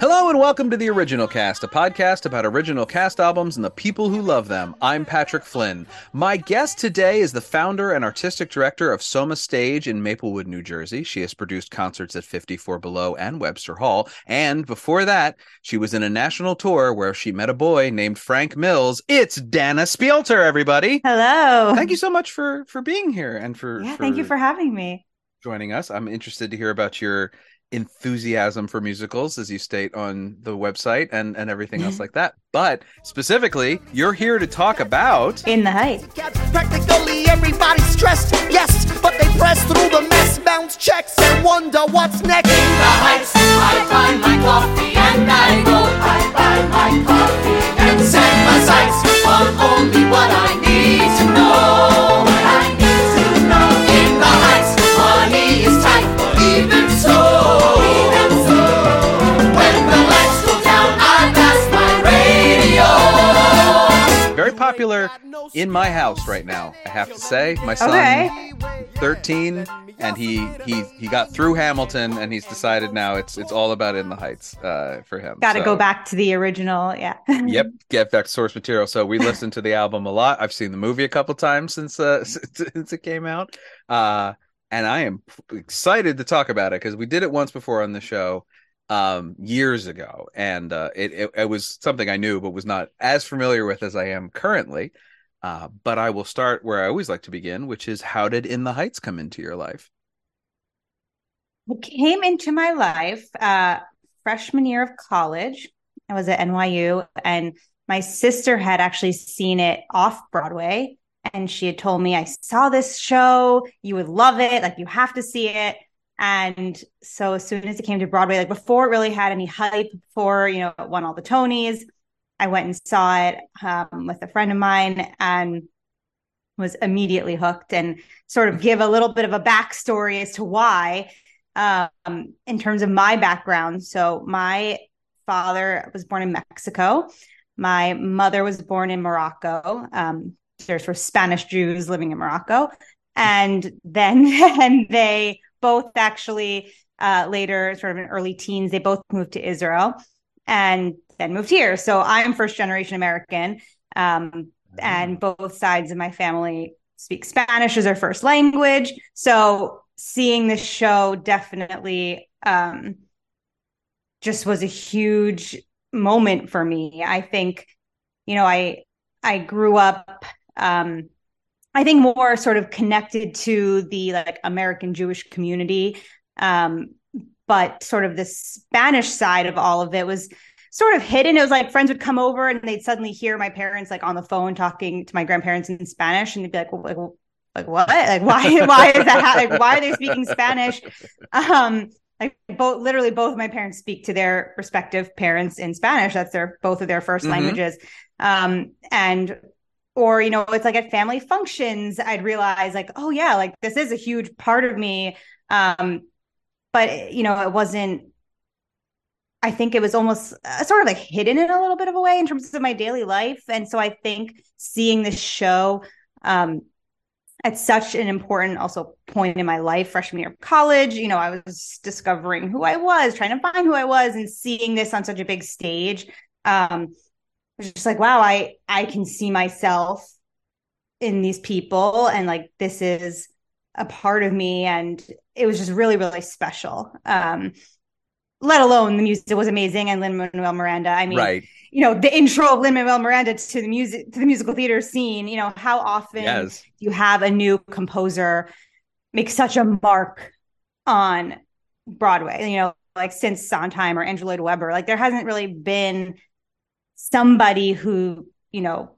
Hello and welcome to the Original Cast, a podcast about original cast albums and the people who love them. I'm Patrick Flynn. My guest today is the founder and artistic director of Soma Stage in Maplewood, New Jersey. She has produced concerts at 54 Below and Webster Hall. And before that, she was in a national tour where she met a boy named Frank Mills. It's Dana Spialter, everybody. Hello. Thank you so much for for being here and for Yeah, thank you for having me. joining us. I'm interested to hear about your enthusiasm for musicals as you state on the website and and everything else like that. But specifically, you're here to talk about In the Heights. Cats, practically everybody's stressed, yes, but they press through the mess, bounce checks, and wonder what's next. In the heights, I find my coffee and I go. I buy my coffee and set my sights on only what I need to know. Popular in my house right now. I have to say, my son Okay. 13 and he he he got through Hamilton and he's decided now it's it's all about In the Heights uh for him. Got to So- go back to the original. Yeah. Yep, get back to source material. So we listened to the album a lot. I've seen the movie a couple times since uh since it came out. Uh and I am excited to talk about it because we did it once before on the show um years ago and uh it, it it was something I knew but was not as familiar with as I am currently. Uh but I will start where I always like to begin, which is how did In the Heights come into your life? It came into my life uh, freshman year of college. I was at NYU, and my sister had actually seen it off Broadway. And she had told me, I saw this show. You would love it. Like, you have to see it. And so, as soon as it came to Broadway, like before it really had any hype, before, you know, it won all the Tonys, I went and saw it um, with a friend of mine and was immediately hooked and sort of give a little bit of a backstory as to why um, in terms of my background. So my father was born in Mexico. My mother was born in Morocco. Um, there's were Spanish Jews living in Morocco, and then and they both actually uh, later, sort of in early teens, they both moved to Israel and then moved here. So I'm first generation American, um, and both sides of my family speak Spanish as their first language. So seeing this show definitely um, just was a huge moment for me. I think, you know, I I grew up um, I think more sort of connected to the like American Jewish community. Um, but sort of the Spanish side of all of it was sort of hidden. It was like friends would come over and they'd suddenly hear my parents like on the phone talking to my grandparents in Spanish, and they'd be like, well, like, well, like what? Like why? Why is that? Like why are they speaking Spanish? Um, like both, literally, both of my parents speak to their respective parents in Spanish. That's their both of their 1st Mhm. languages. Um, and or you know, it's like at family functions, I'd realize like, oh yeah, like this is a huge part of me. Um, but you know, it wasn't I think it was almost uh, sort of like hidden in a little bit of a way in terms of my daily life. And so I think seeing this show um, at such an important also point in my life, freshman year of college, you know, I was discovering who I was, trying to find who I was, and seeing this on such a big stage. Um, was just like, wow, I I can see myself in these people, and like this is a part of me, and it was just really really special. Um, let alone the music was amazing and Lin Manuel Miranda. I mean, right. you know, the intro of Lin Manuel Miranda to the music to the musical theater scene. You know, how often Yes. you have a new composer make such a mark on Broadway. You know, like since Sondheim or Andrew Lloyd Webber, like there hasn't really been somebody who you know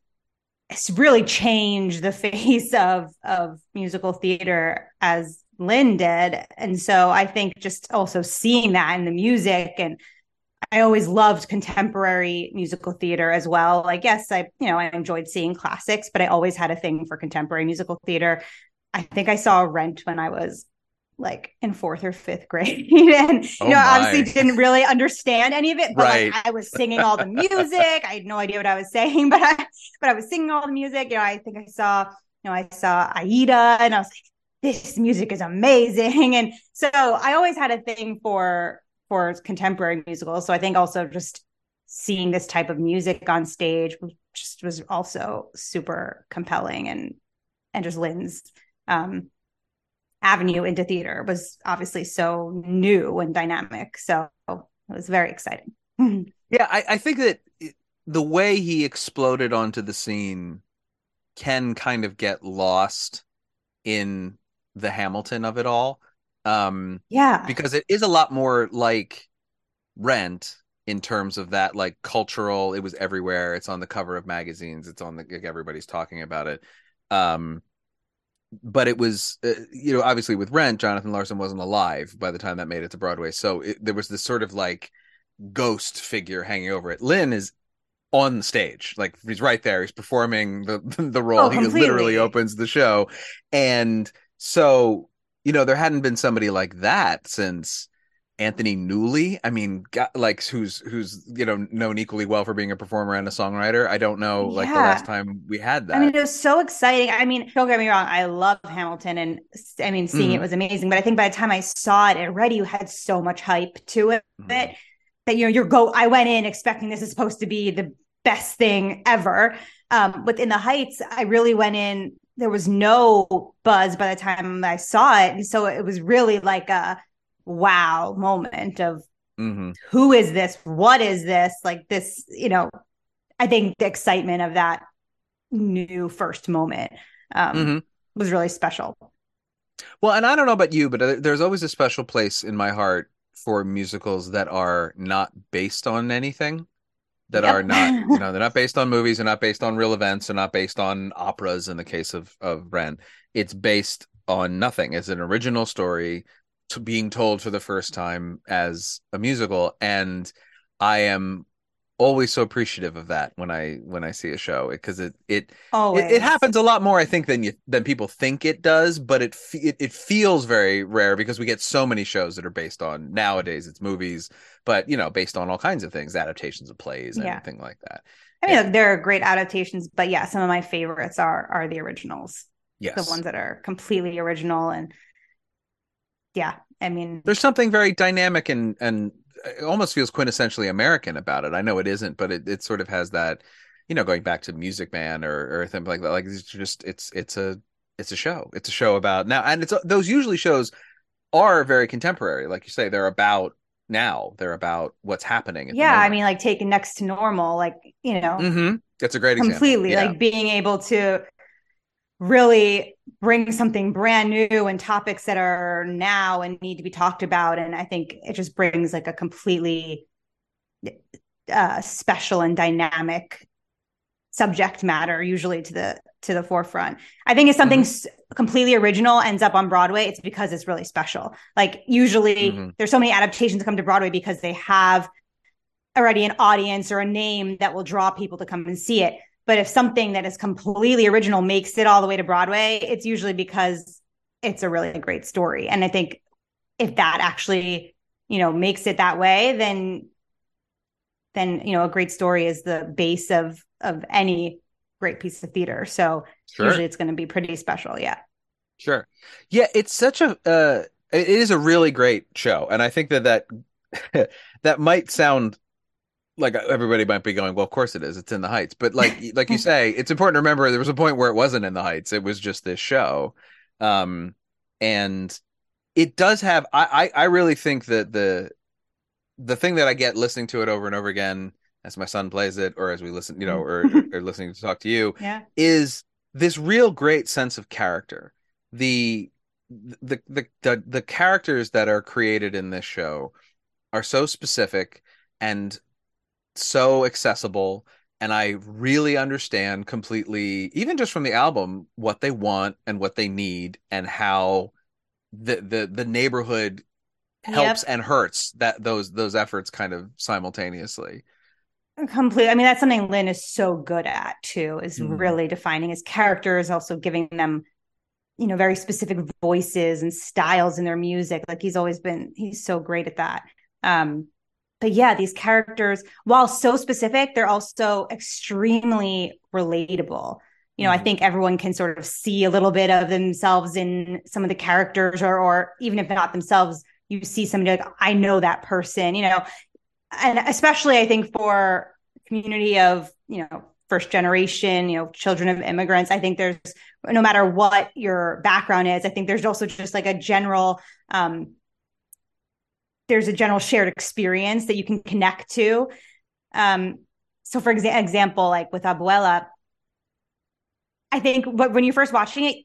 has really changed the face of of musical theater as Lin did. And so I think just also seeing that in the music and I always loved contemporary musical theater as well. Like, yes, I, you know, I enjoyed seeing classics, but I always had a thing for contemporary musical theater. I think I saw Rent when I was like in fourth or fifth grade. And you Oh know my. obviously didn't really understand any of it but Right. like I was singing all the music. I had no idea what I was saying but I but I was singing all the music. You know I think I saw you know I saw Aida and I was like this music is amazing. And so I always had a thing for for contemporary musicals. So I think also just seeing this type of music on stage just was also super compelling and and just Lin's um avenue into theater was obviously so new and dynamic. So it was very exciting. Yeah, I, I think that the way he exploded onto the scene can kind of get lost in the Hamilton of it all. Um, yeah. because it is a lot more like Rent in terms of that like cultural it was everywhere. It's on the cover of magazines. It's on the like, everybody's talking about it. Um but it was uh, you know obviously with Rent Jonathan Larson wasn't alive by the time that made it to Broadway. So it, there was this sort of like ghost figure hanging over it. Lin is on the stage. Like he's right there. He's performing the the role. Oh, he literally opens the show. And so you know there hadn't been somebody like that since Anthony Newley. I mean, like who's who's you know known equally well for being a performer and a songwriter. I don't know like the last time we had that. I mean, it was so exciting. I mean, don't get me wrong, I love Hamilton and I mean, seeing Mhm. it was amazing. But I think by the time I saw it, it already had so much hype to it Mhm. that you know, you're go I went in expecting this is supposed to be the best thing ever. Um, but in the Heights, I really went in, there was no buzz by the time I saw it. And so it was really like a wow moment of Mhm. who is this? What is this? Like this, you know, I think the excitement of that new first moment um, Mhm. was really special. Well, and I don't know about you, but uh, there's always a special place in my heart for musicals that are not based on anything. That Yep. are not, you know, they're not based on movies, they're not based on real events, they're not based on operas in the case of of Rent. It's based on nothing. It's an original story to being told for the first time as a musical. And I am always so appreciative of that when I when I see a show because it it Always. it, it happens a lot more, I think, than you than people think it does. But it, it it feels very rare because we get so many shows that are based on nowadays. It's movies, but you know, based on all kinds of things, adaptations of plays, and Yeah. anything like that. I mean, look, there are great adaptations, but yeah, some of my favorites are are the originals, Yes, the ones that are completely original, and yeah, I mean, there's something very dynamic and and it almost feels quintessentially American about it. I know it isn't, but it, it sort of has that, you know, going back to Music Man or or something like that. Like it's just it's it's a it's a show. It's a show about now, and it's those usually shows are very contemporary, like you say. They're about now. They're about what's happening. yeah, I mean, like taking next to normal, like you know, Mhm. That's a great example. completely Yeah. like being able to really bring something brand new and topics that are now and need to be talked about and i think it just brings like a completely uh, special and dynamic subject matter usually to the to the forefront i think if something s completely original ends up on broadway it's because it's really special like usually Mhm. there's so many adaptations that come to broadway because they have already an audience or a name that will draw people to come and see it. But if something that is completely original makes it all the way to Broadway, it's usually because it's a really great story. And I think if that actually, you know, makes it that way, then then you know, a great story is the base of of any great piece of theater. So Sure. usually it's going to be pretty special. Yeah. Sure. Yeah, it's such a uh it is a really great show. And I think that that that might sound like everybody might be going, well, of course it is. It's in the Heights. But like like you say, it's important to remember there was a point where it wasn't in the Heights. It was just this show. Um and it does have I I, I really think that the the thing that I get listening to it over and over again as my son plays it or as we listen, you know, or, or listening to talk to you Yeah. is this real great sense of character. The the the the, the characters that are created in this show are so specific and so accessible and I really understand completely even just from the album what they want and what they need and how the the the neighborhood helps and hurts that those those efforts kind of simultaneously. Complete. I mean, that's something Lin is so good at too, is Mhm. really defining his characters, also giving them you know, very specific voices and styles in their music. Like he's always been, he's so great at that. Um, but yeah, these characters, while so specific, they're also extremely relatable. You know, mm-hmm. I think everyone can sort of see a little bit of themselves in some of the characters, or, or even if not themselves, you see somebody like, I know that person, you know, and especially I think for community of, you know, first generation, you know, children of immigrants, I think there's no matter what your background is, I think there's also just like a general, um, there's a general shared experience that you can connect to. Um, so for exa- example, like with Abuela, I think when you're first watching it,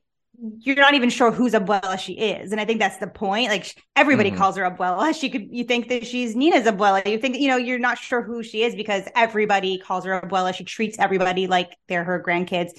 you're not even sure whose abuela she is. And i think that's the point. Like everybody mm-hmm. calls her abuela. She could you think that she's nina's abuela. You think you know you're not sure who she is because everybody calls her abuela. She treats everybody like they're her grandkids.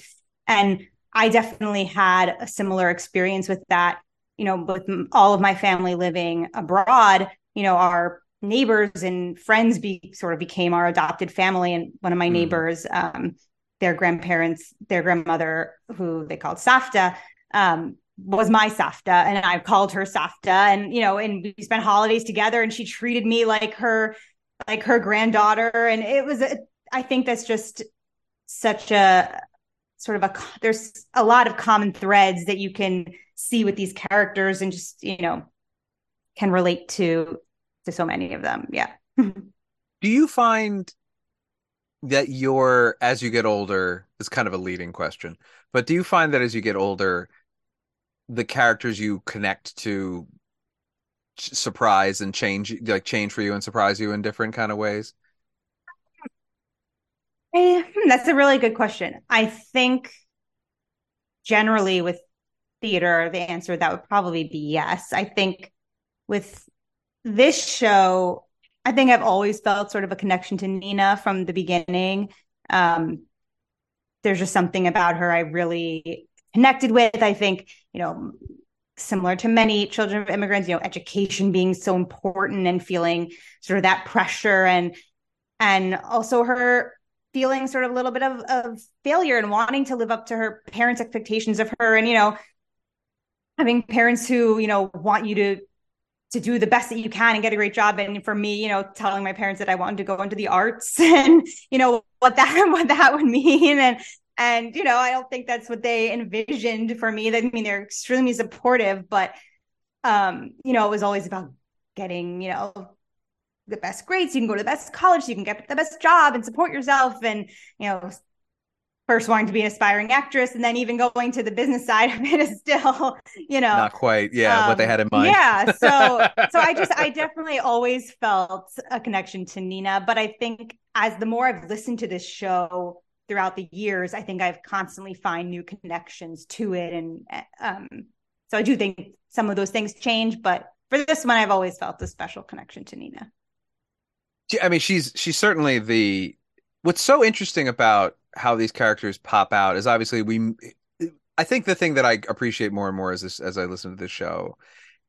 And i definitely had a similar experience with that you know with all of my family living abroad you know our neighbors and friends be sort of became our adopted family. And one of my mm-hmm. neighbors um their grandparents, their grandmother, who they called Safta, um, was my Safta, and I called her Safta, and you know, and we spent holidays together, and she treated me like her, like her granddaughter, and it was, a, I think that's just such a sort of a there's a lot of common threads that you can see with these characters, and just you know, can relate to to so many of them. Yeah. Do you find that you're as you get older is kind of a leading question but do you find that as you get older the characters you connect to surprise and change like change for you and surprise you in different kind of ways eh, hmm, that's a really good question i think generally with theater the answer that would probably be yes i think with this show I think I've always felt sort of a connection to Nina from the beginning. Um, there's just something about her I really connected with. I think, you know, similar to many children of immigrants, you know, education being so important and feeling sort of that pressure and and also her feeling sort of a little bit of, of failure and wanting to live up to her parents' expectations of her and, you know, having parents who, you know, want you to to do the best that you can and get a great job. And for me you know telling my parents that i wanted to go into the arts and you know what that what that would mean. And and you know i don't think that's what they envisioned for me. I mean they're extremely supportive but um you know it was always about getting you know the best grades. You can go to the best college. You can get the best job and support yourself. And you know first wanting to be an aspiring actress and then even going to the business side of it is still you know not quite. Yeah um, what they had in mind. Yeah so so i just i definitely always felt a connection to nina but i think as the more i've listened to this show throughout the years i think i've constantly find new connections to it and um so i do think some of those things change but for this one i've always felt a special connection to nina. I mean she's she's certainly the what's so interesting about how these characters pop out is obviously we I think the thing that I appreciate more and more as this as I listen to this show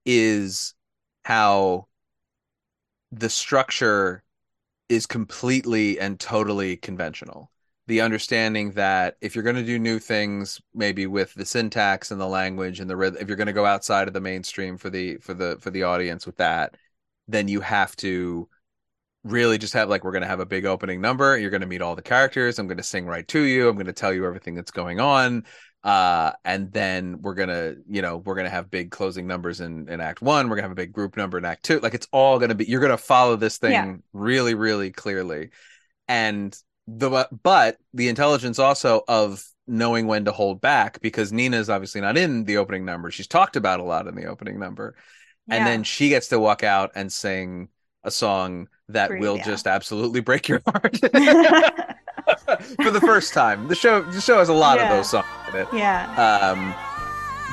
is how the structure is completely and totally conventional. The understanding that if you're going to do new things, maybe with the syntax and the language and the rhythm, if you're going to go outside of the mainstream for the for the for the audience with that, then you have to really just have like we're going to have a big opening number you're going to meet all the characters i'm going to sing right to you i'm going to tell you everything that's going on uh and then we're going to you know we're going to have big closing numbers in in act 1 we're going to have a big group number in act 2 like it's all going to be you're going to follow this thing yeah. really really clearly and the but the intelligence also of knowing when to hold back because Nina is obviously not in the opening number she's talked about a lot in the opening number yeah. and then she gets to walk out and sing a song that Great, will yeah. just absolutely break your heart for the first time. The show the show has a lot yeah. of those songs in it. Yeah. Um,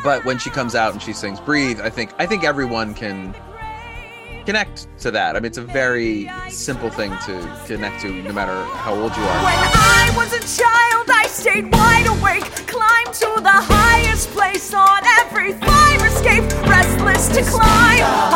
but when she comes out and she sings "Breathe," I think I think everyone can connect to that. I mean, it's a very simple thing to connect to, no matter how old you are. When I was a child, I stayed wide awake, climbed to the highest place on every fire escape, restless to climb.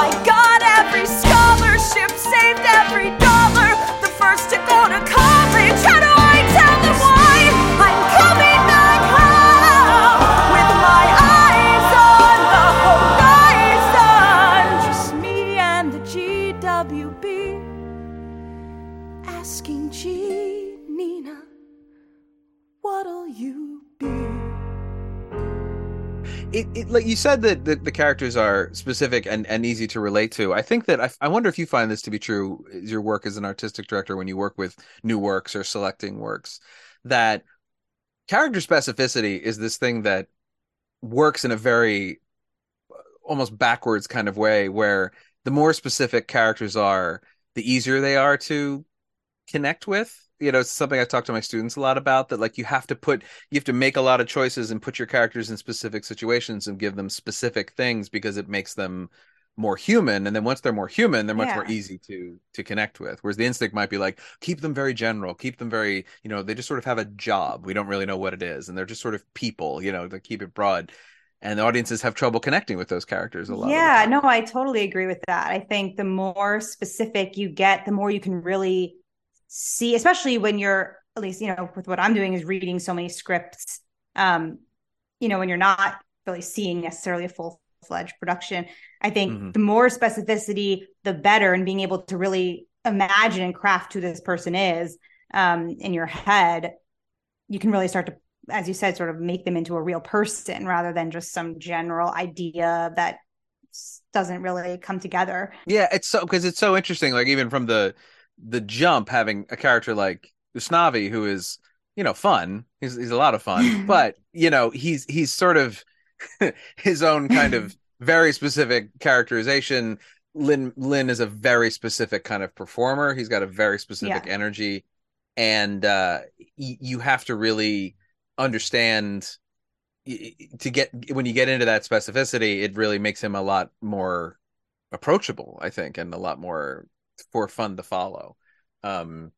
Like you said that the, the characters are specific and, and easy to relate to. I think that I, I wonder if you find this to be true your work as an artistic director when you work with new works or selecting works that character specificity is this thing that works in a very uh, almost backwards kind of way where the more specific characters are the easier they are to connect with you know, it's something I talk to my students a lot about that like you have to put you have to make a lot of choices and put your characters in specific situations and give them specific things because it makes them more human. And then once they're more human they're much Yeah. more easy to to connect with. Whereas the instinct might be like keep them very general keep them very you know they just sort of have a job. We don't really know what it is. And they're just sort of people you know to keep it broad. And the audiences have trouble connecting with those characters a lot Yeah, no, I totally agree with that. I think the more specific you get, the more you can really see, especially when you're at least, you know, with what I'm doing is reading so many scripts. Um, you know, when you're not really seeing necessarily a full fledged production. I think Mhm. the more specificity, the better, and being able to really imagine and craft who this person is um, in your head, you can really start to, as you said, sort of make them into a real person rather than just some general idea that doesn't really come together. Yeah, it's so because it's so interesting. Like even from the the jump, having a character like Usnavi who is you know fun. He's he's a lot of fun, but you know he's he's sort of his own kind of very specific characterization. Lin Lin is a very specific kind of performer. He's got a very specific energy, and uh, y- you have to really understand y- to get when you get into that specificity. It really makes him a lot more approachable, I think, and a lot more for fun to follow. Um,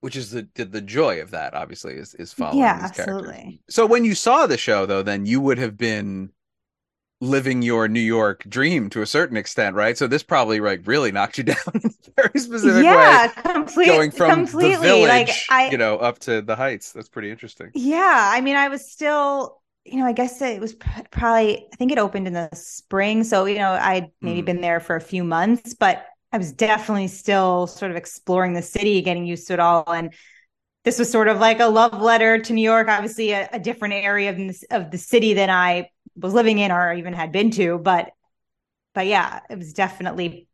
which is the the, the joy of that, obviously, is is following yeah, these characters. absolutely. So when you saw the show, though, then you would have been living your New York dream to a certain extent, right? So this probably like really knocked you down in a very specific way. Yeah, way, complete, going from completely. the village, like I, you know, up to the heights. That's pretty interesting. Yeah, I mean, I was still, you know, I guess it was probably, I think it opened in the spring. So, you know, I'd maybe Mhm. been there for a few months, but I was definitely still sort of exploring the city, getting used to it all. And this was sort of like a love letter to New York, obviously a, a different area of, this, of the city than I was living in or even had been to. But, but yeah, it was definitely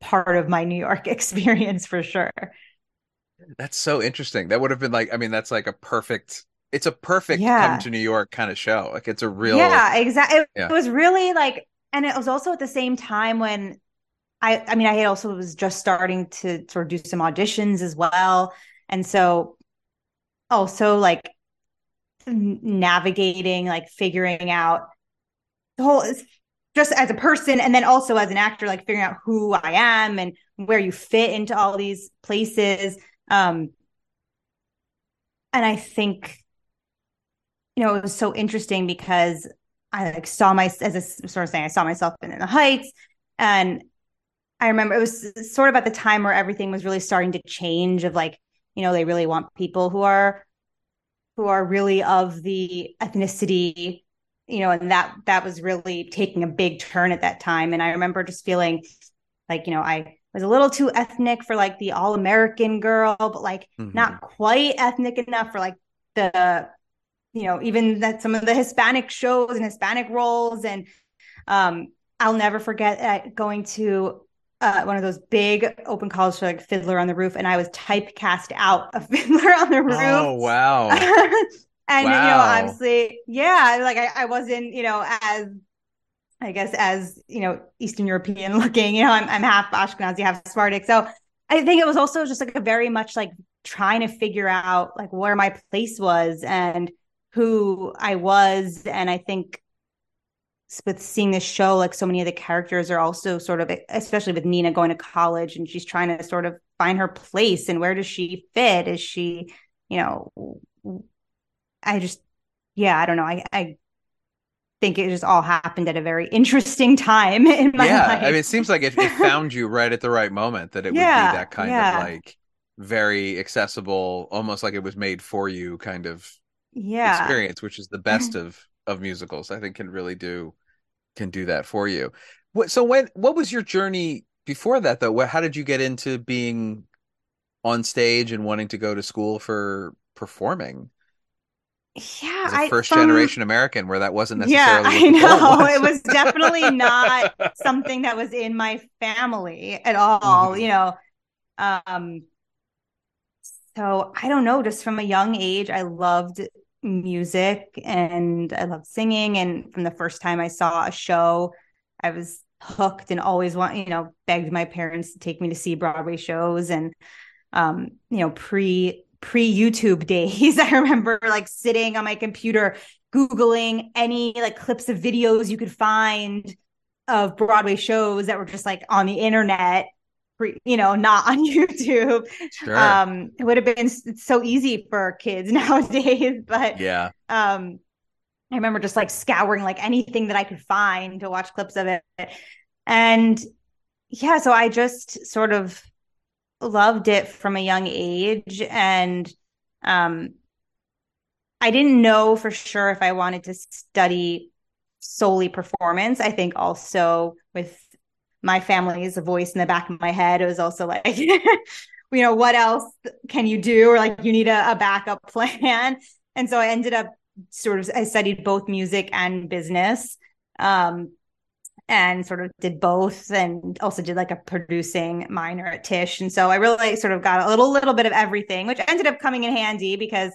part of my New York experience for sure. That's so interesting. That would have been like, I mean, that's like a perfect. It's a perfect Yeah. come to New York kind of show. Like it's a real. Yeah, exactly. Yeah. it was really like, and it was also at the same time when I, I mean, I also was just starting to sort of do some auditions as well, and so also like navigating, like figuring out the whole just as a person, and then also as an actor, like figuring out who I am and where you fit into all these places. Um, and I think you know, it was so interesting because I like saw my as a sort of saying I saw myself in, in the heights, and I remember it was sort of at the time where everything was really starting to change. Of like, you know, they really want people who are who are really of the ethnicity, you know, and that that was really taking a big turn at that time. And I remember just feeling like, you know, I was a little too ethnic for like the all American girl, but like Mhm. not quite ethnic enough for like the you know even that some of the hispanic shows and hispanic roles and um i'll never forget uh, going to uh, one of those big open calls for like fiddler on the roof and i was typecast out of fiddler on the roof. Oh wow! and you know obviously yeah like I, I wasn't you know as i guess as you know eastern european looking you know i'm, I'm half ashkenazi half sephardic. So i think it was also just like a very much like trying to figure out like where my place was and who i was. And i think with seeing this show like so many of the characters are also sort of especially with nina going to college and she's trying to sort of find her place and where does she fit is she you know i just yeah i don't know i i think it just all happened at a very interesting time in my yeah, life I mean, it seems like it, it found you right at the right moment. That it Yeah, would be that kind yeah. of like very accessible, almost like it was made for you kind of yeah experience, which is the best of of musicals. I think can really do can do that for you. What so when what was your journey before that though, how did you get into being on stage and wanting to go to school for performing? Yeah, As a I first from- generation American, where that wasn't necessarily. Yeah. I what the goal know. It was definitely not something that was in my family at all, Mhm. you know. Um so I don't know, just from a young age I loved music and I love singing and from the first time I saw a show I was hooked and always want, you know, begged my parents to take me to see Broadway shows and um, you know, pre pre YouTube days. I remember like sitting on my computer googling any like clips of videos you could find of Broadway shows that were just like on the internet, you know, not on YouTube. Sure. Um, it would have been so easy for kids nowadays, but yeah. um I remember just like scouring like anything that I could find to watch clips of it. And yeah, so I just sort of loved it from a young age and um I didn't know for sure if I wanted to study solely performance. I think also with my family's a voice in the back of my head, it was also like, you know, what else can you do? Or like you need a, a backup plan. And so I ended up sort of I studied both music and business. Um and sort of did both and also did like a producing minor at Tisch. And so I really sort of got a little little bit of everything, which ended up coming in handy because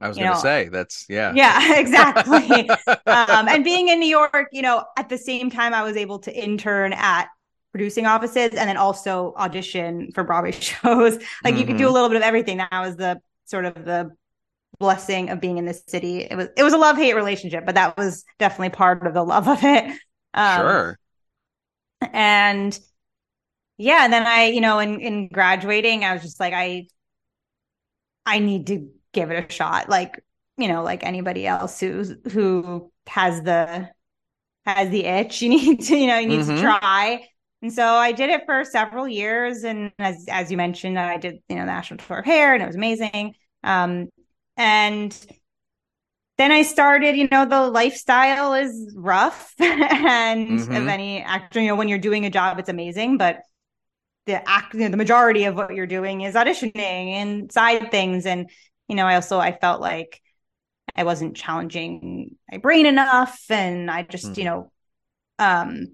I was going to say that's yeah. yeah, exactly. um, and being in New York, you know, at the same time, I was able to intern at producing offices and then also audition for Broadway shows. like you could do a Mhm. little bit of everything. That was the sort of the blessing of being in this city. It was it was a love hate relationship, but that was definitely part of the love of it. Um, sure. and yeah and then i you know in in graduating i was just like i i need to give it a shot like you know like anybody else who's who has the has the itch you need to you know you need Mhm. to try and so i did it for several years and as as you mentioned i did you know the national tour of hair and it was amazing um and then I started, you know, the lifestyle is rough and Mhm. of any actor, you know, when you're doing a job, it's amazing, but the act, you know, the majority of what you're doing is auditioning and side things. And, you know, I also, I felt like I wasn't challenging my brain enough and I just, you Mhm. know, um,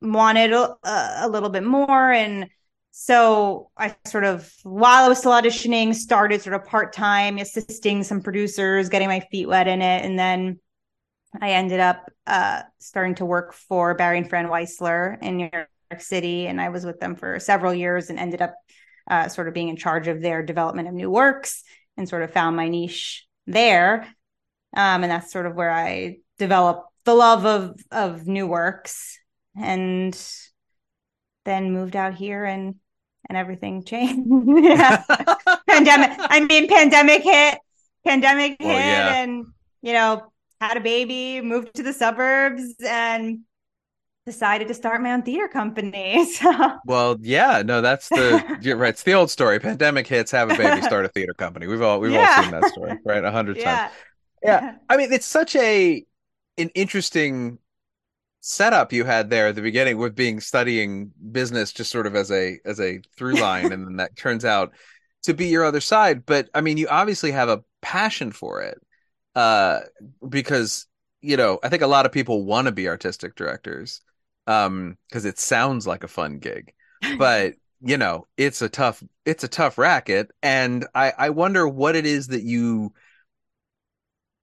wanted a, a little bit more. And so I sort of, while I was still auditioning, started sort of part time assisting some producers, getting my feet wet in it. And then I ended up uh, starting to work for Barry and Fran Weissler in New York City. And I was with them for several years and ended up uh, sort of being in charge of their development of new works and sort of found my niche there. Um, and that's sort of where I developed the love of of new works and then moved out here and and everything changed. pandemic. I mean, pandemic hit. Pandemic oh, hit, yeah. and you know, had a baby, moved to the suburbs, and decided to start my own theater company. So Well, yeah, no, that's the you're right. It's the old story. Pandemic hits, have a baby, start a theater company. We've all we've all seen that story, right? A hundred times. yeah, Yeah. I mean, it's such a an interesting setup you had there at the beginning with being studying business just sort of as a as a through line and then that turns out to be your other side. But i mean you obviously have a passion for it uh because you know i think a lot of people want to be artistic directors um because it sounds like a fun gig. But you know it's a tough it's a tough racket. And i i wonder what it is that you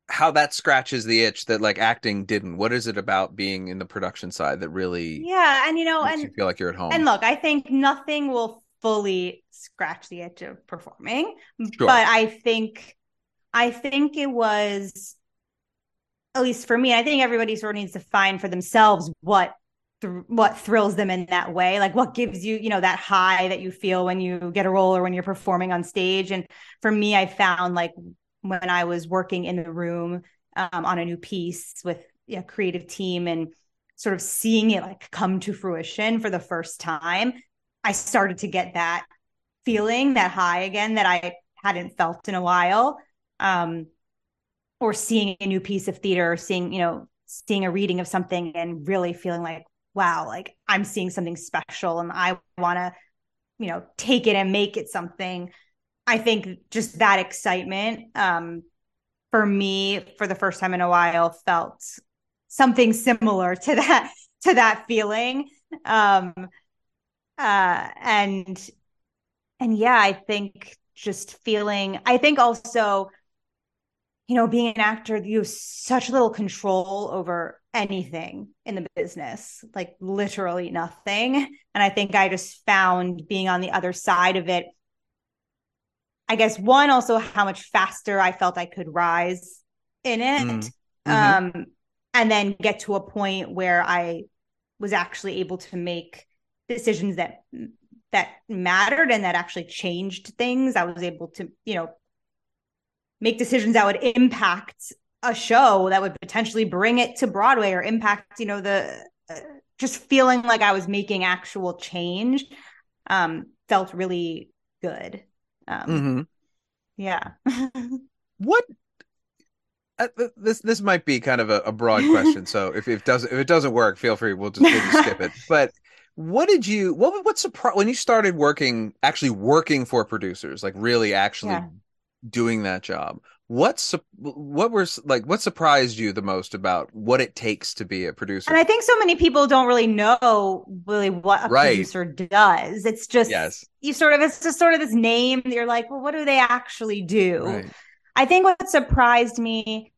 how that scratches the itch that like acting didn't what is it about being in the production side that really yeah, and you know, and you feel like you're at home And look, I think nothing will fully scratch the itch of performing, Sure. but I think I think it was at least for me, I think everybody sort of needs to find for themselves what thr- what thrills them in that way, like what gives you, you know, that high that you feel when you get a role or when you're performing on stage. And for me, I found like when I was working in the room um, on a new piece with a creative team and sort of seeing it like come to fruition for the first time, I started to get that feeling, that high again that I hadn't felt in a while. Um, or seeing a new piece of theater, or seeing, you know, seeing a reading of something and really feeling like, wow, like I'm seeing something special and I want to, you know, take it and make it something. I think just that excitement um, for me for the first time in a while felt something similar to that to that feeling. Um uh and and yeah i think just feeling i think also you know being an actor you have such little control over anything in the business like literally nothing. And i think i just found being on the other side of it i guess one also how much faster i felt i could rise in it. Mm-hmm. um and then get to a point where i was actually able to make decisions that that mattered and that actually changed things. I was able to you know make decisions that would impact a show that would potentially bring it to broadway or impact you know the uh, just feeling like i was making actual change um felt really good um hmm yeah What? Uh, this this might be kind of a, a broad question. So if, if it doesn't if it doesn't work, feel free. We'll just, we'll just skip it. But what did you what what surprise when you started working actually working for producers like really actually Yeah. doing that job? What su- what were like what surprised you the most about what it takes to be a producer? And I think so many people don't really know really what a Right. producer does. It's just Yes. you sort of it's just sort of this name. that You're like, well, what do they actually do? Right. I think what surprised me,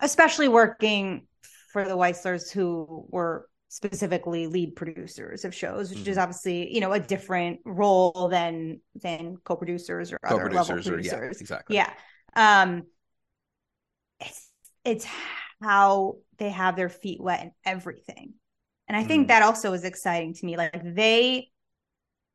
especially working for the Weisslers, who were specifically lead producers of shows, which is Mhm. obviously you know a different role than than co-producers or other level Co-producers or yeah, producers. exactly. Yeah. Um it's it's how they have their feet wet in everything. And I think Mm. that also is exciting to me. Like they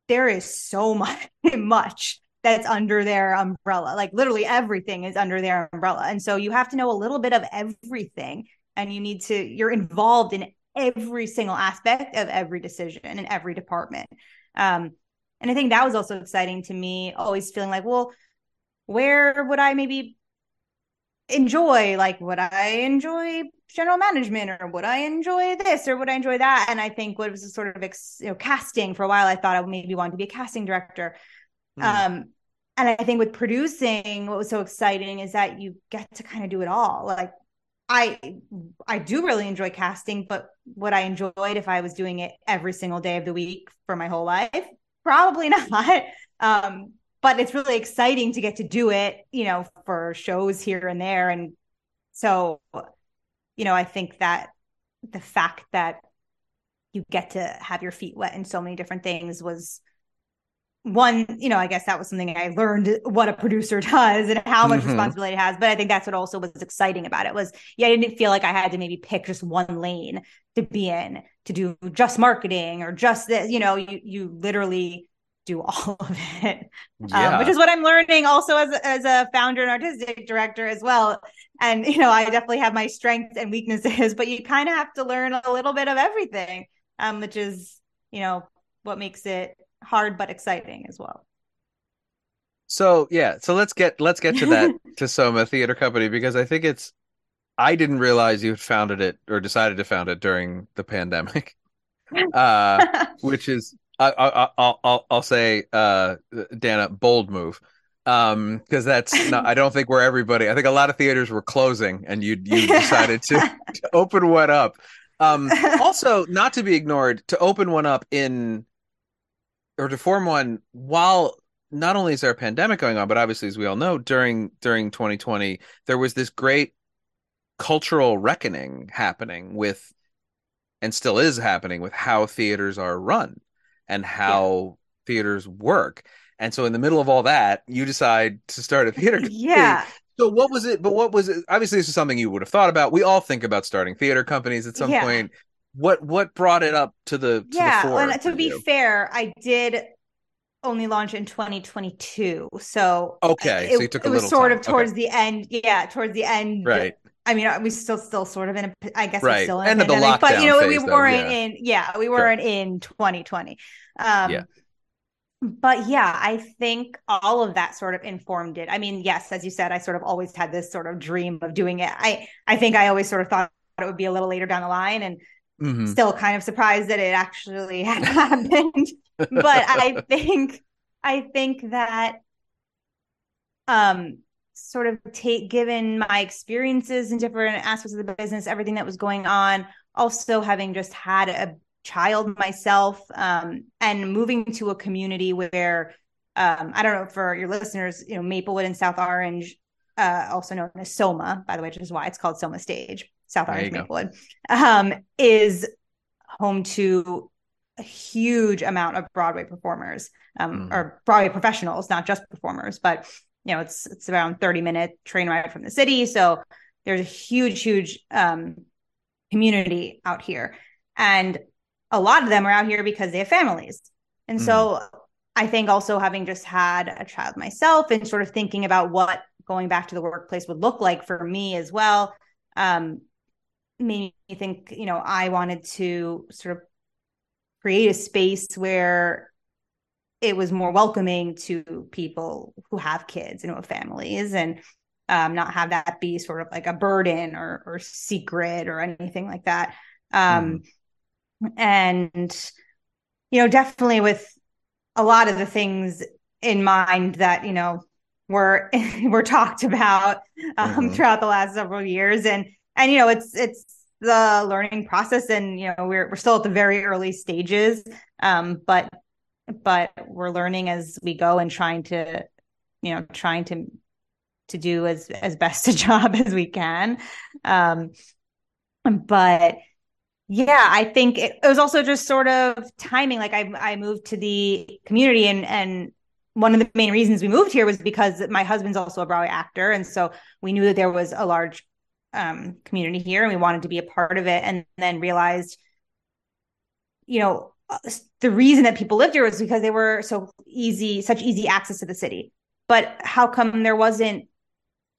there is so much much that's under their umbrella. Like literally everything is under their umbrella. And so you have to know a little bit of everything and you need to you're involved in every single aspect of every decision in every department. Um and I think that was also exciting to me, always feeling like, well, where would I maybe enjoy? Like, would I enjoy general management or would I enjoy this or would I enjoy that? And I think what was a sort of ex, you know, casting for a while, I thought I maybe wanted to be a casting director. Mm. Um, and I think with producing, what was so exciting is that you get to kind of do it all. Like, I I do really enjoy casting, but would I enjoy it if I was doing it every single day of the week for my whole life? Probably not. Um, but it's really exciting to get to do it, you know, for shows here and there. And so, you know, I think that the fact that you get to have your feet wet in so many different things was one, you know, I guess that was something I learned what a producer does and how much Mhm. responsibility it has. But I think that's what also was exciting about it was, yeah, I didn't feel like I had to maybe pick just one lane to be in to do just marketing or just this, you know, you, you literally do all of it Yeah. um, which is what I'm learning also as a, as a founder and artistic director as well. And you know, I definitely have my strengths and weaknesses, but you kind of have to learn a little bit of everything, um, which is you know what makes it hard but exciting as well. So yeah, so let's get let's get to that to Soma Theater Company because I think it's I didn't realize you had founded it or decided to found it during the pandemic. Uh which is I, I I'll I'll I'll say uh Dana bold move. Um because that's not I don't think we're everybody. I think a lot of theaters were closing and you you decided to, to open one up. Um also not to be ignored to open one up in or to form one while not only is there a pandemic going on, but obviously, as we all know, during during 2020, there was this great cultural reckoning happening with, and still is happening with how theaters are run and how theaters work. And so, in the middle of all that, you decide to start a theater. company. yeah, So, what was it? But what was it? Obviously, this is something you would have thought about. We all think about starting theater companies at some Yeah. point. What what brought it up to the to yeah. the fore? and to be you? fair, I did only launch in 2022, so Okay, uh, it, so you took a it was sort time. of towards the end. Yeah, towards the end. right. I mean, we still still sort of in a. I guess Right. we're still in End a pandemic, but you know, lockdown we weren't yeah. in. Yeah, we weren't in 2020. Um, Yeah. But yeah, I think all of that sort of informed it. I mean, yes, as you said, I sort of always had this sort of dream of doing it. I I think I always sort of thought it would be a little later down the line, and Mhm. still kind of surprised that it actually had happened. but I think I think that um sort of take given my experiences in different aspects of the business, everything that was going on, also having just had a child myself, um, and moving to a community where um, I don't know for your listeners, you know, Maplewood and South Orange, uh, also known as Soma, by the way, which is why it's called Soma Stage, South Orange. Maplewood, um, is home to a huge amount of Broadway performers, um, Mm. or Broadway professionals, not just performers, but you know, it's it's around 30 minute train ride from the city. So there's a huge, huge um community out here. And a lot of them are out here because they have families. And so I think also having just had a child myself and sort of thinking about what going back to the workplace would look like for me as well, um, made me think, you know, I wanted to sort of create a space where it was more welcoming to people who have kids and who have families and um, not have that be sort of like a burden or, or secret or anything like that. Um, And, you know, definitely with a lot of the things in mind that, you know, were were talked about um, Mhm. throughout the last several years. And, and, you know, it's, it's, the learning process and you know we're we're still at the very early stages um but but we're learning as we go and trying to you know trying to to do as as best a job as we can. Um but yeah i think it, it was also just sort of timing. Like i i moved to the community and and one of the main reasons we moved here was because my husband's also a Broadway actor. And so we knew that there was a large um community here and we wanted to be a part of it. And then realized you know the reason that people lived here was because they were so easy such easy access to the city but how come there wasn't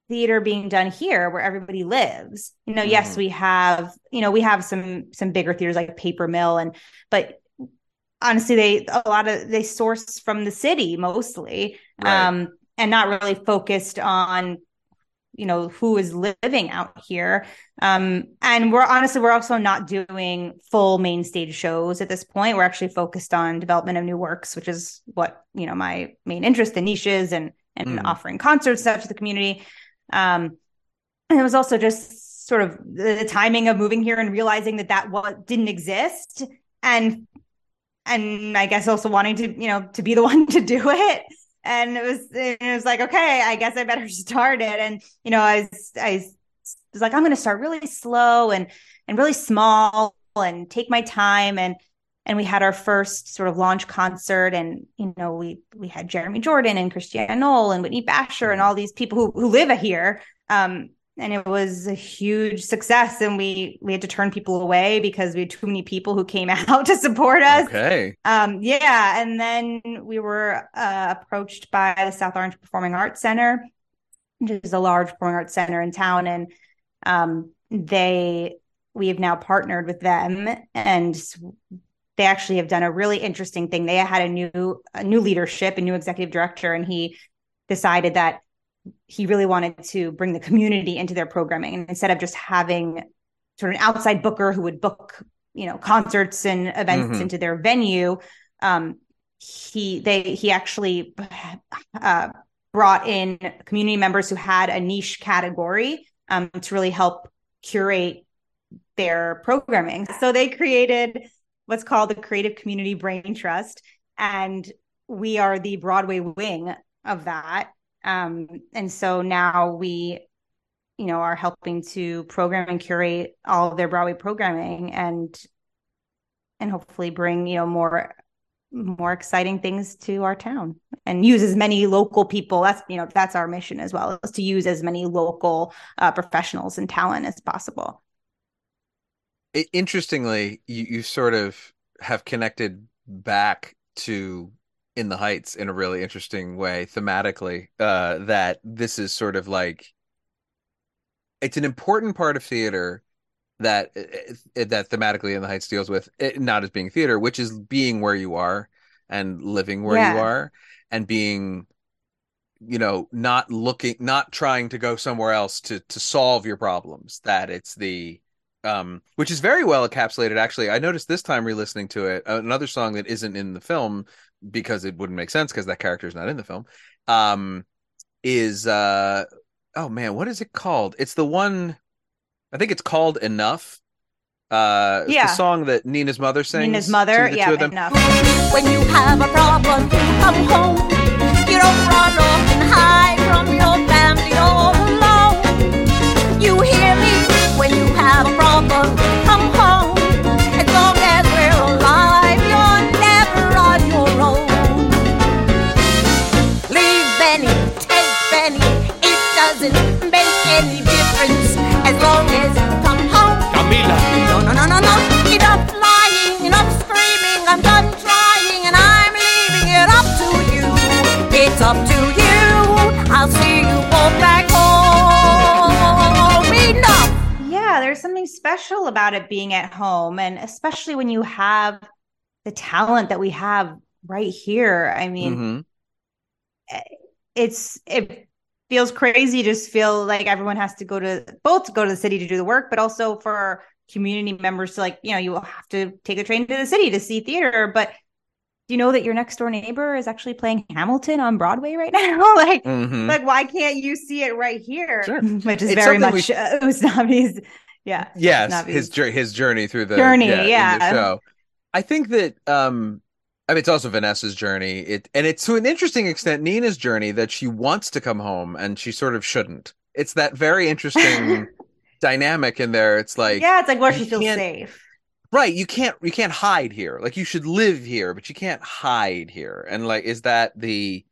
theater being done here where everybody lives you know yes Mhm. we have you know we have some some bigger theaters like paper mill and but honestly they a lot of they source from the city mostly Right. um and not really focused on you know who is living out here. Um and we're honestly we're also not doing full main stage shows at this point. We're actually focused on development of new works which is what you know my main interest in niches and and Mm. offering concerts stuff to the community. Um and it was also just sort of the, the timing of moving here and realizing that that what didn't exist and and i guess also wanting to you know to be the one to do it and it was it was like okay i guess i better start it. And you know i was i was like i'm going to start really slow and and really small and take my time. And and we had our first sort of launch concert and you know we we had jeremy jordan and christiane Noll and whitney Bashor and all these people who who live here. Um and it was a huge success and we we had to turn people away because we had too many people who came out to support us okay. um, yeah, and then we were uh, approached by the South Orange Performing Arts Center, which is a large performing arts center in town, and um, they we have now partnered with them, and they actually have done a really interesting thing. They had a new a new leadership, a new executive director, and he decided that he really wanted to bring the community into their programming, and instead of just having sort of an outside booker who would book you know concerts and events Mhm. into their venue. Um he they he actually uh brought in community members who had a niche category um to really help curate their programming. So they created what's called the creative community brain trust and we are the broadway wing of that um and so now we you know are helping to program and curate all of their broadway programming and and hopefully bring you know more more exciting things to our town and use as many local people. That's you know that's our mission as well is to use as many local uh, professionals and talent as possible. Interestingly, you, you sort of have connected back to In the Heights in a really interesting way thematically. Uh, that this is sort of like it's an important part of theater that uh, that thematically In the Heights deals with it not as being theater, which is being where you are and living where you are and being you know not looking not trying to go somewhere else to to solve your problems that it's the um, which is very well encapsulated. Actually, I noticed this time re-listening to it, another song that isn't in the film because it wouldn't make sense because that character is not in the film. Um, is uh, oh man, what is it called? It's the one. I think it's called Enough. Uh, Yeah. the song that Nina's mother sings. Nina's mother, to the yeah, two of them. enough. When you have a problem, come home. You don't run off and hide from your family all alone. You hear me? When you have a problem, no, no. Enough lying, enough screaming. I'm done trying and I'm leaving it up to you. It's up to you. I'll see you walk back home. Enough. Yeah, there's something special about it being at home, and especially when you have the talent that we have right here. I mean, Mhm. it's it feels crazy just feel like everyone has to go to both to go to the city to do the work, but also for community members to like, you know, you will have to take a train to the city to see theater. But do you know that your next door neighbor is actually playing Hamilton on Broadway right now? like, Mhm. like why can't you see it right here? Sure. Which is It's very something we- much uh, Usnavi's. Yeah. Usnavi's his his journey through the Journey, the yeah. show i think that um i mean it's also vanessa's journey it and it's to an interesting extent nina's journey that she wants to come home and she sort of shouldn't it's that very interesting dynamic in there it's like yeah, it's like where she feels safe. right you can't you can't hide here. Like you should live here but you can't hide here. And like is that the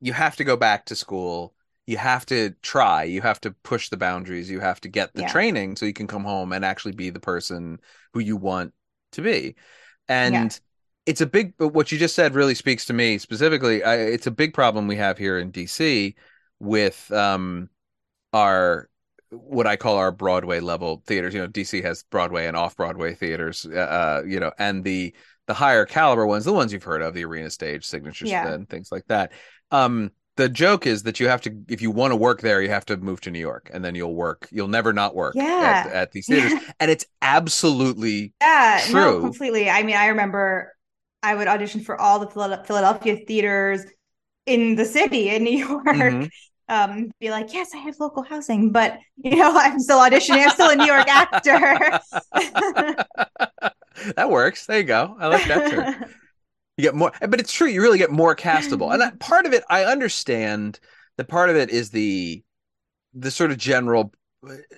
you have to go back to school you have to try you have to push the boundaries you have to get the Yeah. training so you can come home and actually be the person who you want to be. And it's a big but what you just said really speaks to me specifically. I, it's a big problem we have here in dc with um our what I call our Broadway level theaters. You know, DC has Broadway and off Broadway theaters. Uh, you know, and the the higher caliber ones, the ones you've heard of, the Arena Stage, Signature Yeah. and things like that. Um, the joke is that you have to, if you want to work there, you have to move to New York, and then you'll work. You'll never not work Yeah. at, at these theaters, and it's absolutely Yeah, True. no, completely. I mean, I remember I would audition for all the Philadelphia theaters in the city in New York. Mhm. Um, be like, yes, I have local housing, but you know, I'm still auditioning. I'm still a New York actor. that works. There you go. I like that too. You get more, but it's true. You really get more castable, and that, part of it, I understand. that part of it is the the sort of general.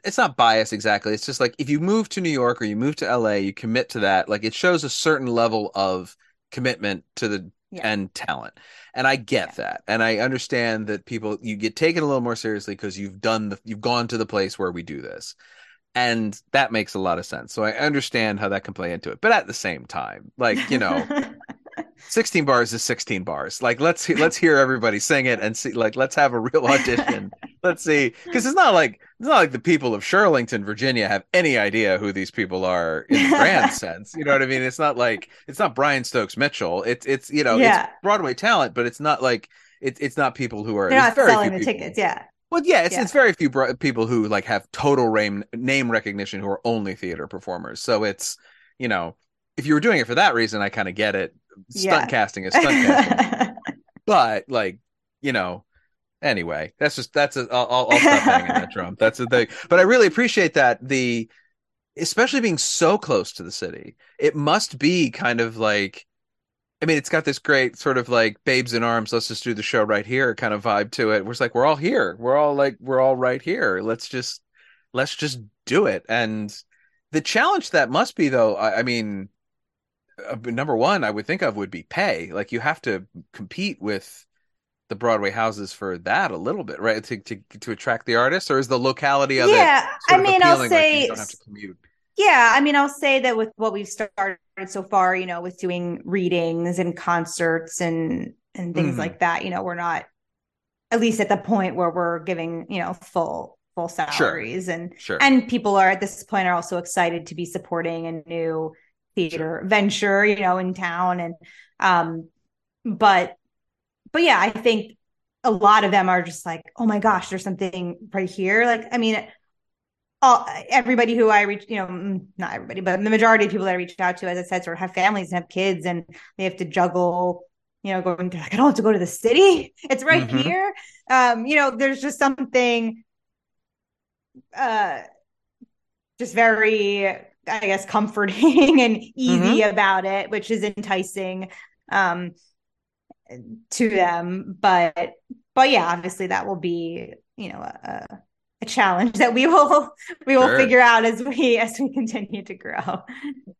It's not bias exactly. It's just like if you move to New York or you move to LA, you commit to that. Like it shows a certain level of commitment to the Yeah. and talent, and I get that, and I understand that people you get taken a little more seriously because you've done the you've gone to the place where we do this, and that makes a lot of sense. So I understand how that can play into it, but at the same time, like you know. 16 bars is 16 bars. Like let's let's hear everybody sing it and see like let's have a real audition. let's see cuz it's not like it's not like the people of Shirlington, Virginia have any idea who these people are in the grand sense. You know what I mean? It's not like it's not Brian Stokes Mitchell. It's it's you know, Yeah. it's Broadway talent, but it's not like it's it's not people who are They're not selling the people- tickets. Yeah. well, yeah, it's Yeah. it's very few bro- people who like have total name name recognition who are only theater performers. So it's you know, if you were doing it for that reason, I kind of get it. Stunt Yeah. casting is stunt casting, but like you know, anyway, that's just that's a, I'll, I'll stop banging that drum. That's the thing. But I really appreciate that the especially being so close to the city. It must be kind of like. I mean, it's got this great sort of like babes in arms. Let's just do the show right here kind of vibe to it. We're like, we're all here. We're all like, we're all right here. Let's just, let's just do it. And the challenge that must be though, I, I mean, uh, number one, I would think of would be pay. Like you have to compete with the Broadway houses for that a little bit, right? To to to attract the artists, or is the locality of it? yeah. sort I mean, I'll like, say don't have to commute. Yeah, I mean, I'll say that with what we've started so far, you know, with doing readings and concerts and and things Mhm. like that, you know, we're not at least at the point where we're giving, you know, full full salaries and Sure. and people are at this point are also excited to be supporting a new theater venture, you know, in town and um but but yeah, I think a lot of them are just like, "Oh my gosh, there's something right here." Like, I mean, all everybody who I reach, you know, mm, not everybody, but the majority of people that I reached out to, as I said, sort of have families and have kids, and they have to juggle, you know, going to like, I don't have to go to the city; it's right Mhm. here. Um, you know, there's just something, uh, just very, I guess, comforting and easy about it, which is enticing, um, to them. But, but yeah, obviously that will be, you know, a, a challenge that we will we will Sure. figure out as we as we continue to grow.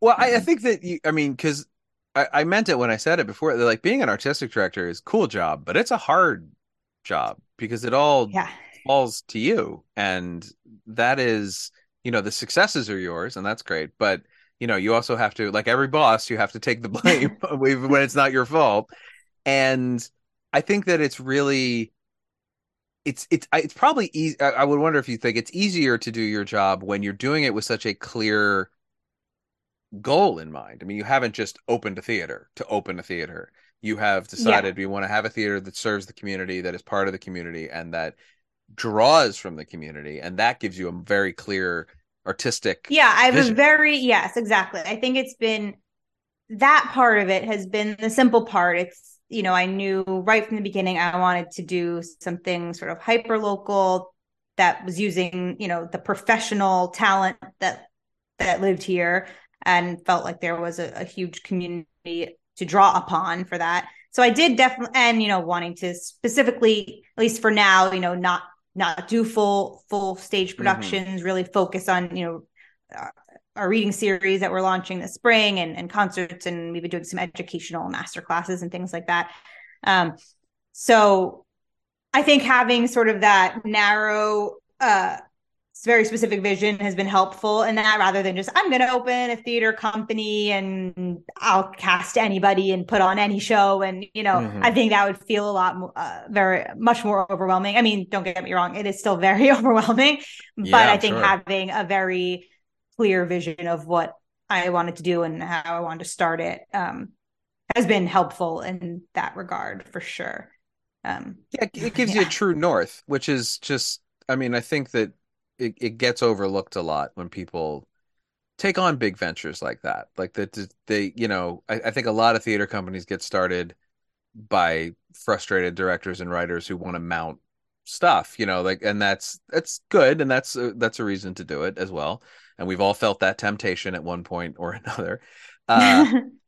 Well, I, I think that you, I mean, because I, I meant it when I said it before. that, Like being an artistic director is a cool job, but it's a hard job because it all Yeah. falls to you, and that is, you know, the successes are yours, and that's great. But you know, you also have to, like every boss, you have to take the blame when it's not your fault. And I think that it's really, it's it's it's probably easy. I I would wonder if you think it's easier to do your job when you're doing it with such a clear goal in mind. I mean, you haven't just opened a theater to open a theater. You have decided we want to have a theater that serves the community, that is part of the community, and that draws from the community, and that gives you a very clear artistic. Yeah, I have a very yes, exactly. I think it's been that part of it has been the simple part. It's you know, I knew right from the beginning I wanted to do something sort of hyper local that was using, you know, the professional talent that that lived here and felt like there was a, a huge community to draw upon for that. So I did definitely and you know, wanting to specifically, at least for now, you know, not not do full full stage productions, really focus on, you know, our, our reading series that we're launching this spring and, and concerts and we've been doing some educational master classes and things like that. Um, so I think having sort of that narrow, uh, very specific vision has been helpful in that rather than just I'm going to open a theater company and I'll cast anybody and put on any show and you know Mhm. I think that would feel a lot mo- uh, very much more overwhelming. I mean, don't get me wrong, it is still very overwhelming, but Yeah, I think sure. having a very clear vision of what I wanted to do and how I wanted to start it um, has been helpful in that regard for sure. Um, Yeah, it gives you a true north, which is just, I mean, I think that it, it gets overlooked a lot when people take on big ventures like that. Like that they, you know, I, I think a lot of theater companies get started by frustrated directors and writers who want to mount stuff, you know, like and that's that's good and that's a, that's a reason to do it as well. And we've all felt that temptation at one point or another. Uh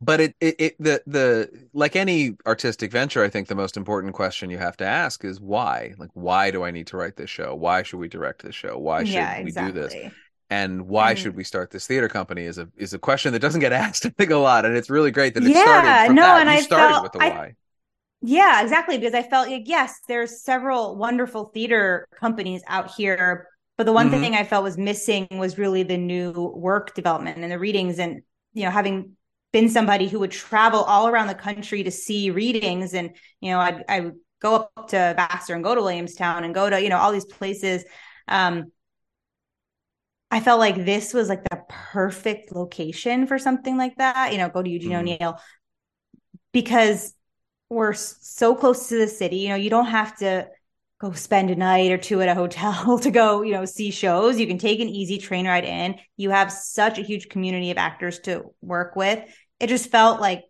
but it, it it the the like any artistic venture i think the most important question you have to ask is why like why do i need to write this show why should we direct this show why should yeah, we do this and why And- should we start this theater company is a is a question that doesn't get asked i think a lot and it's really great that it Yeah, started from no, that and you I started felt- with the I- why Yeah, exactly. Because I felt like, yes, there's several wonderful theater companies out here. But the one Mhm. thing I felt was missing was really the new work development and the readings. And, you know, having been somebody who would travel all around the country to see readings and, you know, I, I would go up to Vassar and go to Williamstown and go to, you know, all these places. Um, I felt like this was like the perfect location for something like that. You know, go to Eugene Mhm. O'Neill because we're so close to the city. You know, you don't have to go spend a night or two at a hotel to go, you know, see shows. You can take an easy train ride in. You have such a huge community of actors to work with. It just felt like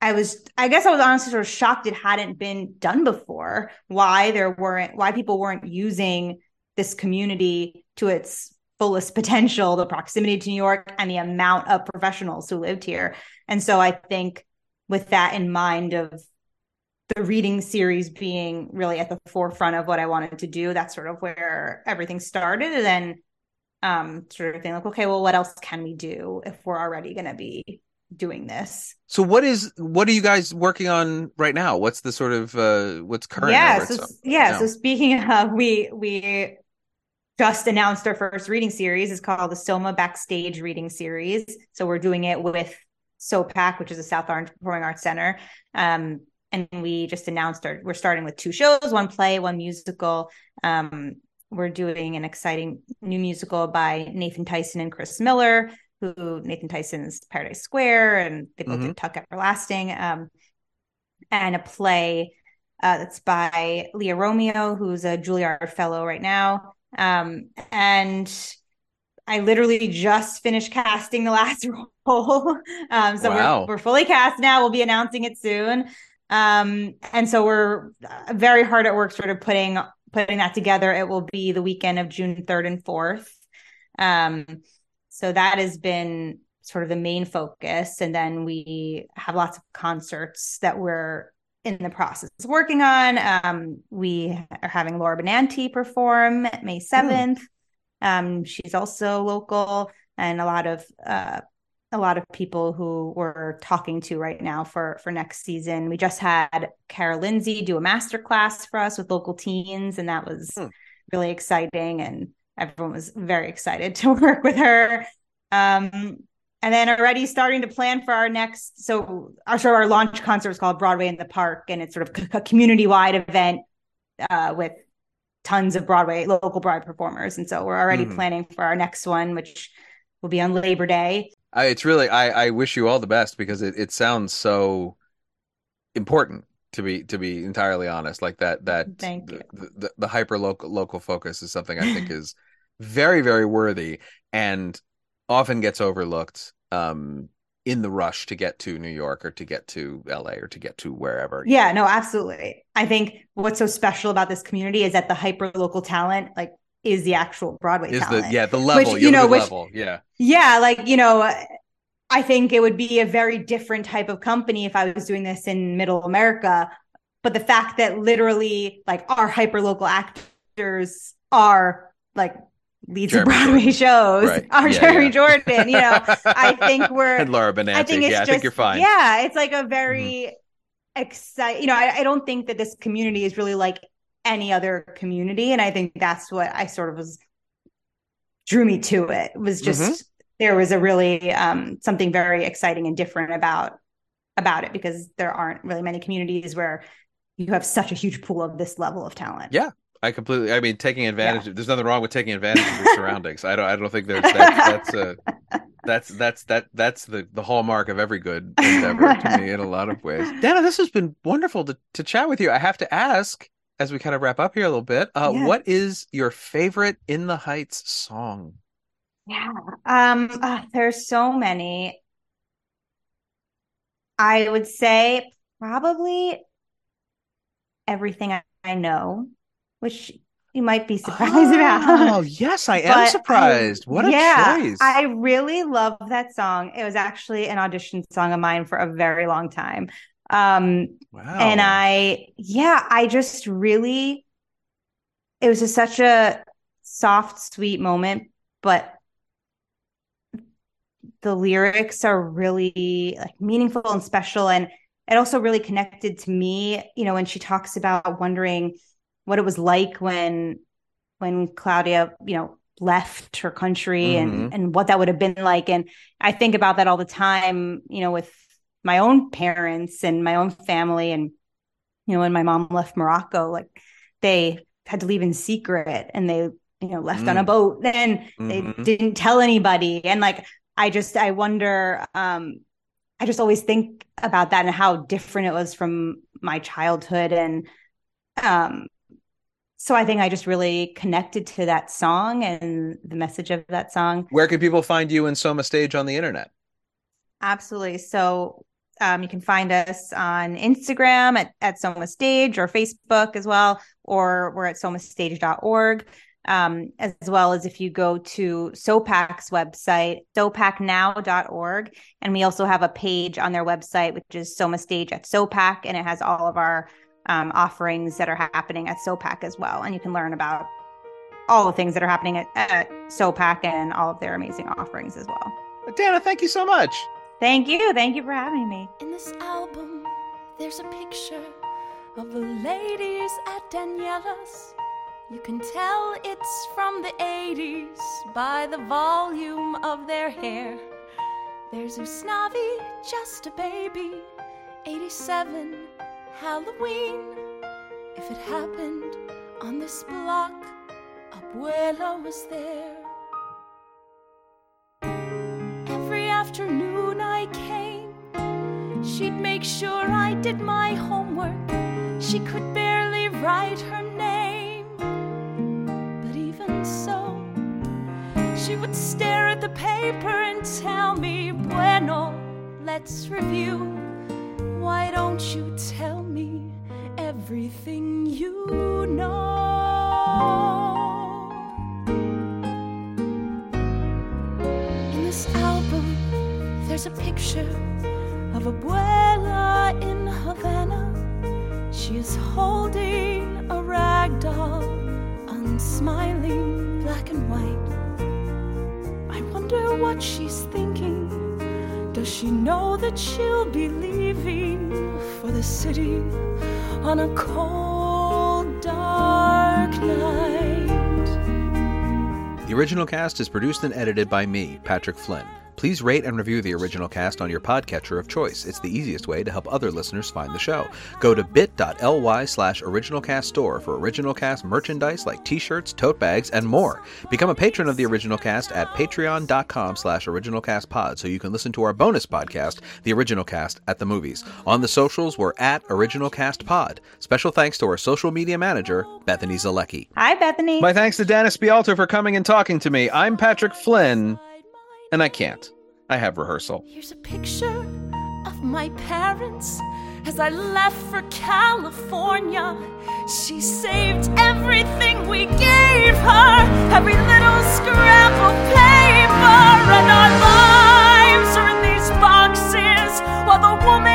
I was, I guess I was honestly sort of shocked it hadn't been done before. Why there weren't, why people weren't using this community to its fullest potential, the proximity to New York and the amount of professionals who lived here. And so I think with that in mind of the reading series being really at the forefront of what I wanted to do, that's sort of where everything started. And then um sort of being like, okay, well, what else can we do if we're already gonna be doing this? so what is what are you guys working on right now what's the sort of uh what's current yeah, so yeah, now? so speaking of we we just announced our first reading series. It's called the Soma Backstage Reading Series. So we're doing it with SOPAC, which is the South Orange Performing Arts Center. Um, and we just announced our we're starting with two shows, one play, one musical. Um, we're doing an exciting new musical by Nathan Tysen and Chris Miller, who Nathan Tysen's Paradise Square, and they both did Tuck Everlasting. Um, and a play uh, that's by Leah Romeo, who's a Juilliard Fellow right now. Um, and I literally just finished casting the last role. Um, so Wow. we're, we're fully cast now. We'll be announcing it soon. Um, and so we're uh, very hard at work sort of putting putting that together. It will be the weekend of June 3rd and 4th. Um, so that has been sort of the main focus. And then we have lots of concerts that we're in the process of working on. Um, we are having Laura Benanti perform May 7th. Um, she's also local and a lot of uh, a lot of people who we're talking to right now for for next season. We just had Kara Lindsay do a master class for us with local teens, and that was Hmm. really exciting. And everyone was very excited to work with her. Um, and then already starting to plan for our next. So our sort of our launch concert is called Broadway in the Park, and it's sort of a community wide event uh, with tons of Broadway local Broadway performers. And so we're already Mhm. planning for our next one, which will be on Labor Day. I, it's really I, I wish you all the best because it, it sounds so important to be to be entirely honest. Like that that Thank the, you. the, the hyper local local focus is something I think is very very worthy and often gets overlooked um in the rush to get to New York or to get to LA or to get to wherever. Yeah, no, absolutely. I think what's so special about this community is that the hyper local talent, like, is the actual Broadway Is talent. the yeah the level Which, you you have a know, which- level yeah Yeah, like, you know, I think it would be a very different type of company if I was doing this in middle America. But the fact that literally, like, our hyper local actors are like leads of Jeremy Broadway Jordan. shows, Right. are Yeah, Jeremy yeah. Jordan. You know, I think we're and Laura Benanti I think it's yeah just I think you're fine Mm-hmm. Yeah, it's like a very exciting. You know, I, I don't think that this community is really like any other community, and I think that's what I sort of was drew me to it. Was just Mhm. there was a really um, something very exciting and different about about it because there aren't really many communities where you have such a huge pool of this level of talent. Yeah. I completely. I mean, taking advantage. of There's nothing wrong with taking advantage of your surroundings. I don't. I don't think there's that, that's a that's that's that that's the the hallmark of every good endeavor to me in a lot of ways. Dana, this has been wonderful to to chat with you. I have to ask as we kind of wrap up here a little bit. Uh, Yeah. What is your favorite In the Heights song? Yeah. Um, ah, there's so many. I would say probably everything I, I know, which you might be surprised about. Oh yes, I am But I- surprised. what a yeah, choice! I really love that song. It was actually an audition song of mine for a very long time. Um, wow. and I, yeah, I just really, it was just such a soft, sweet moment, but the lyrics are really like meaningful and special. And it also really connected to me, you know, when she talks about wondering what it was like when, when Claudia, you know, left her country Mhm. and, and what that would have been like. And I think about that all the time, you know, with my own parents and my own family. And, you know, when my mom left Morocco, like they had to leave in secret and they, you know, left on a Mm. boat and they Mhm. didn't tell anybody. And like, I just, I wonder, um, I just always think about that and how different it was from my childhood. And, um, so I think I just really connected to that song and the message of that song. Where can people find you in Soma Stage on the internet? Absolutely. So um, you can find us on Instagram at, at Soma Stage or Facebook as well, or we're at somastage.org. Um, as well as if you go to SOPAC's website, sopacnow.org. And we also have a page on their website, which is Soma Stage at SOPAC, and it has all of our um, offerings that are happening at SOPAC as well. And you can learn about all the things that are happening at, at SOPAC and all of their amazing offerings as well. Dana, thank you so much. Thank you. Thank you for having me. In this album, there's a picture of the ladies at Daniela's. You can tell it's from the 80s by the volume of their hair. There's Usnavi, just a baby, 87, Halloween. If it happened on this block, Abuela was there. Afternoon I came, she'd make sure I did my homework. She could barely write her name, but even so, she would stare at the paper and tell me, Bueno, let's review. Why don't you tell me everything you know? There's a picture of Abuela in Havana. She is holding a rag doll, unsmiling, black and white. I wonder what she's thinking. Does she know that she'll be leaving for the city on a cold, dark night? The original cast is produced and edited by me, Patrick Flynn. Please rate and review the original cast on your podcatcher of choice. It's the easiest way to help other listeners find the show. Go to bit.ly slash originalcast store for original cast merchandise like t-shirts, tote bags, and more. Become a patron of the original cast at patreon.com slash originalcastpod so you can listen to our bonus podcast, The Original Cast at the Movies. On the socials, we're at originalcastpod. Special thanks to our social media manager, Bethany Zalecki. Hi, Bethany. My thanks to Dana Spialter for coming and talking to me. I'm Patrick Flynn, and I can't. I have rehearsal. Here's a picture of my parents as I left for California. She saved everything we gave her, every little scrap of paper, and our lives are in these boxes while the woman.